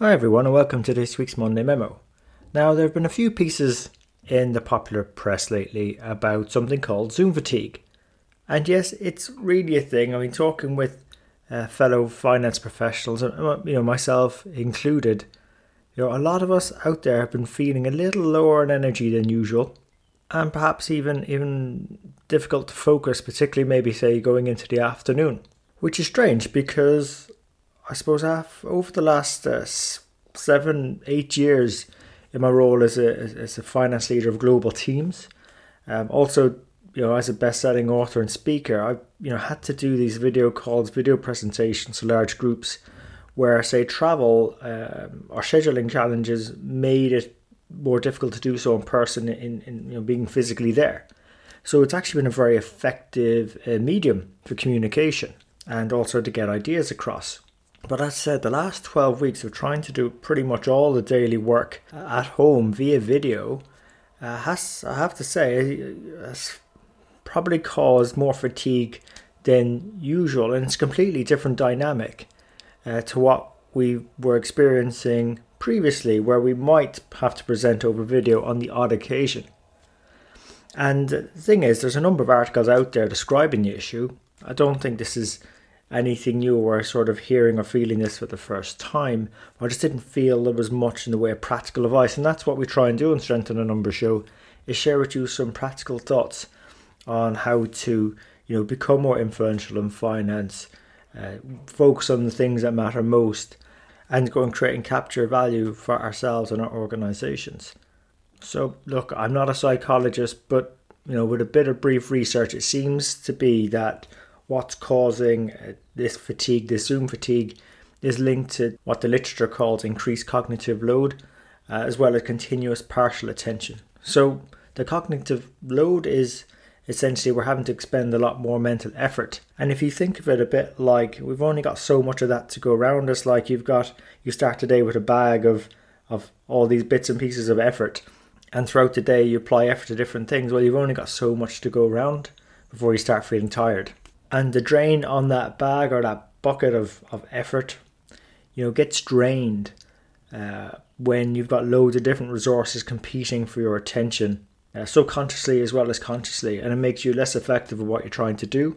Hi, everyone, and welcome to this week's Monday Memo. Now, there have been a few pieces in the popular press lately about something called Zoom fatigue. And yes, it's really a thing. I mean, talking with uh, fellow finance professionals, uh, you know, myself included, you know, a lot of us out there have been feeling a little lower in energy than usual, and perhaps even even difficult to focus, particularly maybe say going into the afternoon, which is strange because I suppose I've, over the last uh, seven, eight years in my role as a, as a finance leader of global teams, um, also you know as a best-selling author and speaker, I you know had to do these video calls, video presentations to large groups, where say travel um, or scheduling challenges made it more difficult to do so in person in, in you know being physically there. So it's actually been a very effective uh, medium for communication and also to get ideas across. But as I said, the last 12 weeks of trying to do pretty much all the daily work at home via video uh, has, I have to say, has probably caused more fatigue than usual. And it's a completely different dynamic uh, to what we were experiencing previously, where we might have to present over video on the odd occasion. And the thing is, there's a number of articles out there describing the issue. I don't think this is anything new or sort of hearing or feeling this for the first time. I just didn't feel there was much in the way of practical advice, and that's what we try and do in Strength in a Number Show, is share with you some practical thoughts on how to, you know, become more influential in finance, uh, focus on the things that matter most, and go and create and capture value for ourselves and our organizations. So, look, I'm not a psychologist, but you know, with a bit of brief research, it seems to be that what's causing uh, this fatigue, this Zoom fatigue, is linked to what the literature calls increased cognitive load, uh, as well as continuous partial attention. So, the cognitive load is essentially we're having to expend a lot more mental effort. And if you think of it a bit like we've only got so much of that to go around, it's like you've got you start the day with a bag of of all these bits and pieces of effort, and throughout the day you apply effort to different things. Well, you've only got so much to go around before you start feeling tired and the drain on that bag or that bucket of, of effort, you know, gets drained uh, when you've got loads of different resources competing for your attention, uh, subconsciously as well as consciously, and it makes you less effective at what you're trying to do.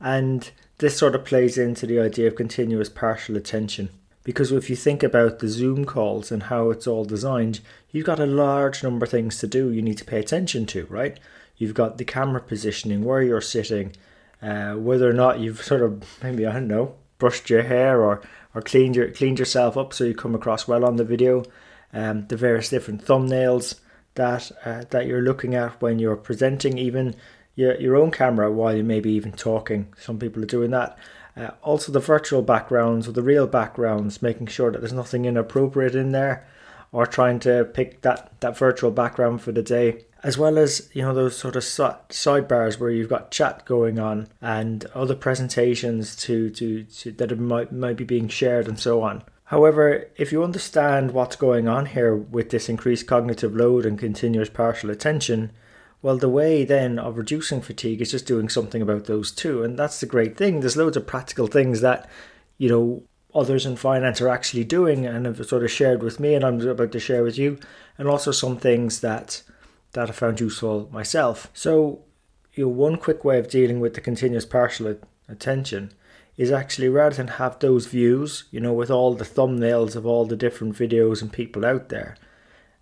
And this sort of plays into the idea of continuous partial attention. Because if you think about the Zoom calls and how it's all designed, you've got a large number of things to do you need to pay attention to, right? You've got the camera positioning, where you're sitting, uh, whether or not you've sort of maybe I don't know brushed your hair or or cleaned your cleaned yourself up so you come across well on the video, um, the various different thumbnails that uh, that you're looking at when you're presenting, even your your own camera while you may be even talking. Some people are doing that. Uh, also, the virtual backgrounds or the real backgrounds, making sure that there's nothing inappropriate in there, or trying to pick that that virtual background for the day as well as you know those sort of sidebars where you've got chat going on and other presentations to, to, to that might might be being shared and so on. However, if you understand what's going on here with this increased cognitive load and continuous partial attention, well, the way then of reducing fatigue is just doing something about those two, and that's the great thing. There's loads of practical things that you know others in finance are actually doing and have sort of shared with me, and I'm about to share with you, and also some things that that I found useful myself. So, you know, one quick way of dealing with the continuous partial attention is actually rather than have those views, you know, with all the thumbnails of all the different videos and people out there,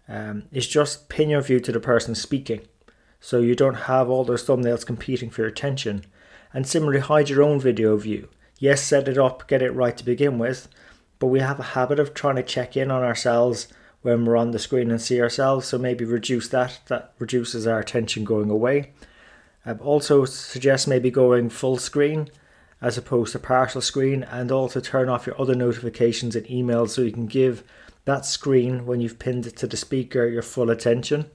um, is just pin your view to the person speaking. So you don't have all those thumbnails competing for your attention. And similarly, hide your own video view. Yes, set it up, get it right to begin with, but we have a habit of trying to check in on ourselves when we're on the screen and see ourselves. So maybe reduce that. That reduces our attention going away. I also suggest maybe going full screen as opposed to partial screen and also turn off your other notifications and emails so you can give that screen when you've pinned it to the speaker your full attention.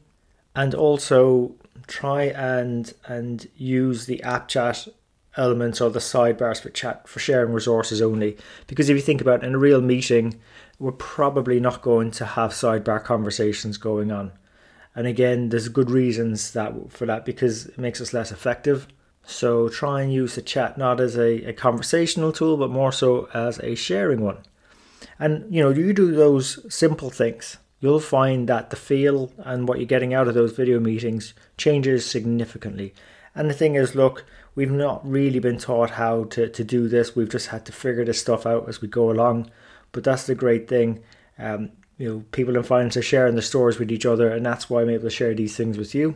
And also try and and use the app chat elements or the sidebars for chat for sharing resources only. Because if you think about it, in a real meeting, we're probably not going to have sidebar conversations going on. And again, there's good reasons that for that because it makes us less effective. So try and use the chat not as a, a conversational tool, but more so as a sharing one. And you know, you do those simple things, you'll find that the feel and what you're getting out of those video meetings changes significantly. And the thing is, look, we've not really been taught how to, to do this. We've just had to figure this stuff out as we go along. But that's the great thing. Um, you know, people in finance are sharing the stories with each other, and that's why I'm able to share these things with you.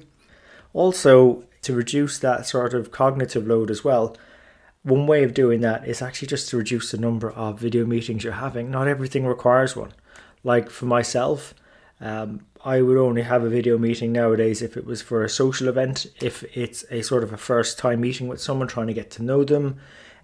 Also, to reduce that sort of cognitive load as well, one way of doing that is actually just to reduce the number of video meetings you're having. Not everything requires one. Like for myself, um, I would only have a video meeting nowadays if it was for a social event, if it's a sort of a first time meeting with someone trying to get to know them,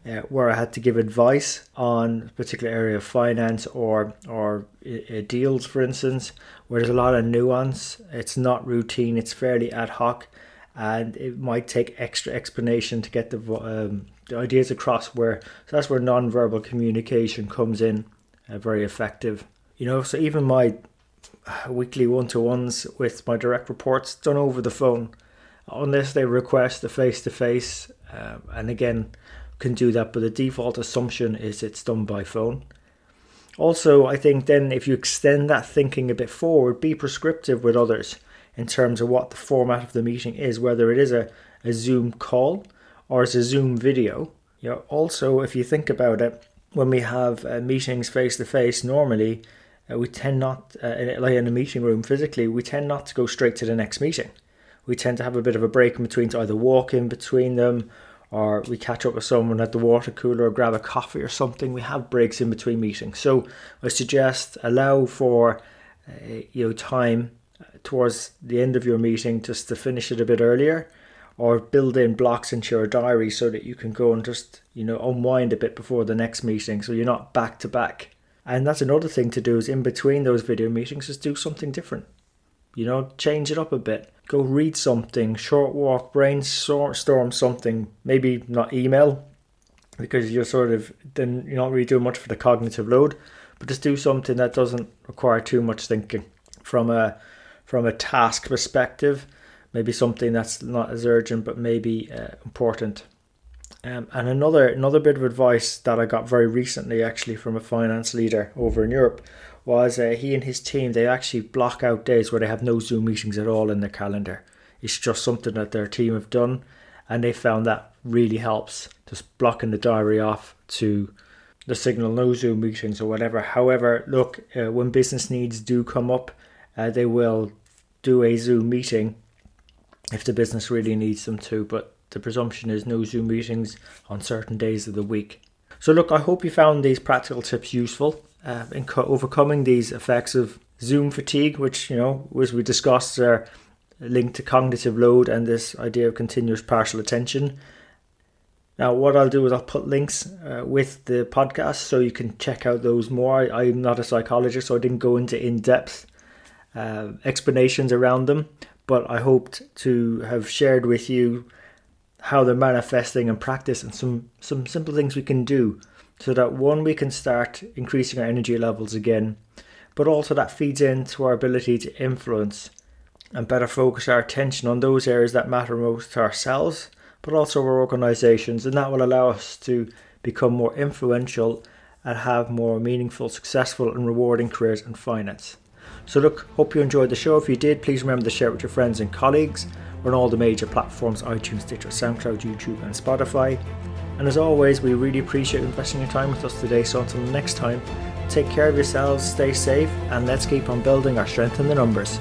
uh, where I had to give advice on a particular area of finance or or uh, deals, for instance, where there's a lot of nuance. It's not routine. It's fairly ad hoc, and it might take extra explanation to get the um, the ideas across. Where so that's where non-verbal communication comes in, uh, very effective. You know, so even my weekly one-to-ones with my direct reports done over the phone, unless they request a face-to-face, uh, and again can do that, but the default assumption is it's done by phone. Also, I think then if you extend that thinking a bit forward, be prescriptive with others in terms of what the format of the meeting is, whether it is a, a Zoom call or it's a Zoom video. You know, also, if you think about it, when we have uh, meetings face to face, normally uh, we tend not, uh, in, like in a meeting room physically, we tend not to go straight to the next meeting. We tend to have a bit of a break in between to either walk in between them or we catch up with someone at the water cooler grab a coffee or something. We have breaks in between meetings. So I suggest allow for uh, you know time towards the end of your meeting just to finish it a bit earlier or build in blocks into your diary so that you can go and just you know unwind a bit before the next meeting so you're not back to back and that's another thing to do is in between those video meetings is do something different you know change it up a bit go read something, short walk, brainstorm something, maybe not email because you're sort of then you're not really doing much for the cognitive load, but just do something that doesn't require too much thinking from a from a task perspective, maybe something that's not as urgent but maybe uh, important. Um, and another another bit of advice that I got very recently, actually, from a finance leader over in Europe, was uh, he and his team they actually block out days where they have no Zoom meetings at all in their calendar. It's just something that their team have done, and they found that really helps. Just blocking the diary off to the signal no Zoom meetings or whatever. However, look, uh, when business needs do come up, uh, they will do a Zoom meeting if the business really needs them to. But the presumption is no Zoom meetings on certain days of the week. So, look, I hope you found these practical tips useful uh, in co- overcoming these effects of Zoom fatigue, which, you know, as we discussed, are linked to cognitive load and this idea of continuous partial attention. Now, what I'll do is I'll put links uh, with the podcast so you can check out those more. I, am not a psychologist, so I didn't go into in depth uh, explanations around them, but I hoped to have shared with you how they're manifesting in practice and some, some simple things we can do so that one, we can start increasing our energy levels again, but also that feeds into our ability to influence and better focus our attention on those areas that matter most to ourselves, but also our organizations, and that will allow us to become more influential and have more meaningful, successful, and rewarding careers in finance. So, look, hope you enjoyed the show. If you did, please remember to share it with your friends and colleagues. We're on all the major platforms iTunes, Stitcher, SoundCloud, YouTube, and Spotify. And as always, we really appreciate you investing your time with us today. So until next time, take care of yourselves, stay safe, and let's keep on building our strength in the numbers.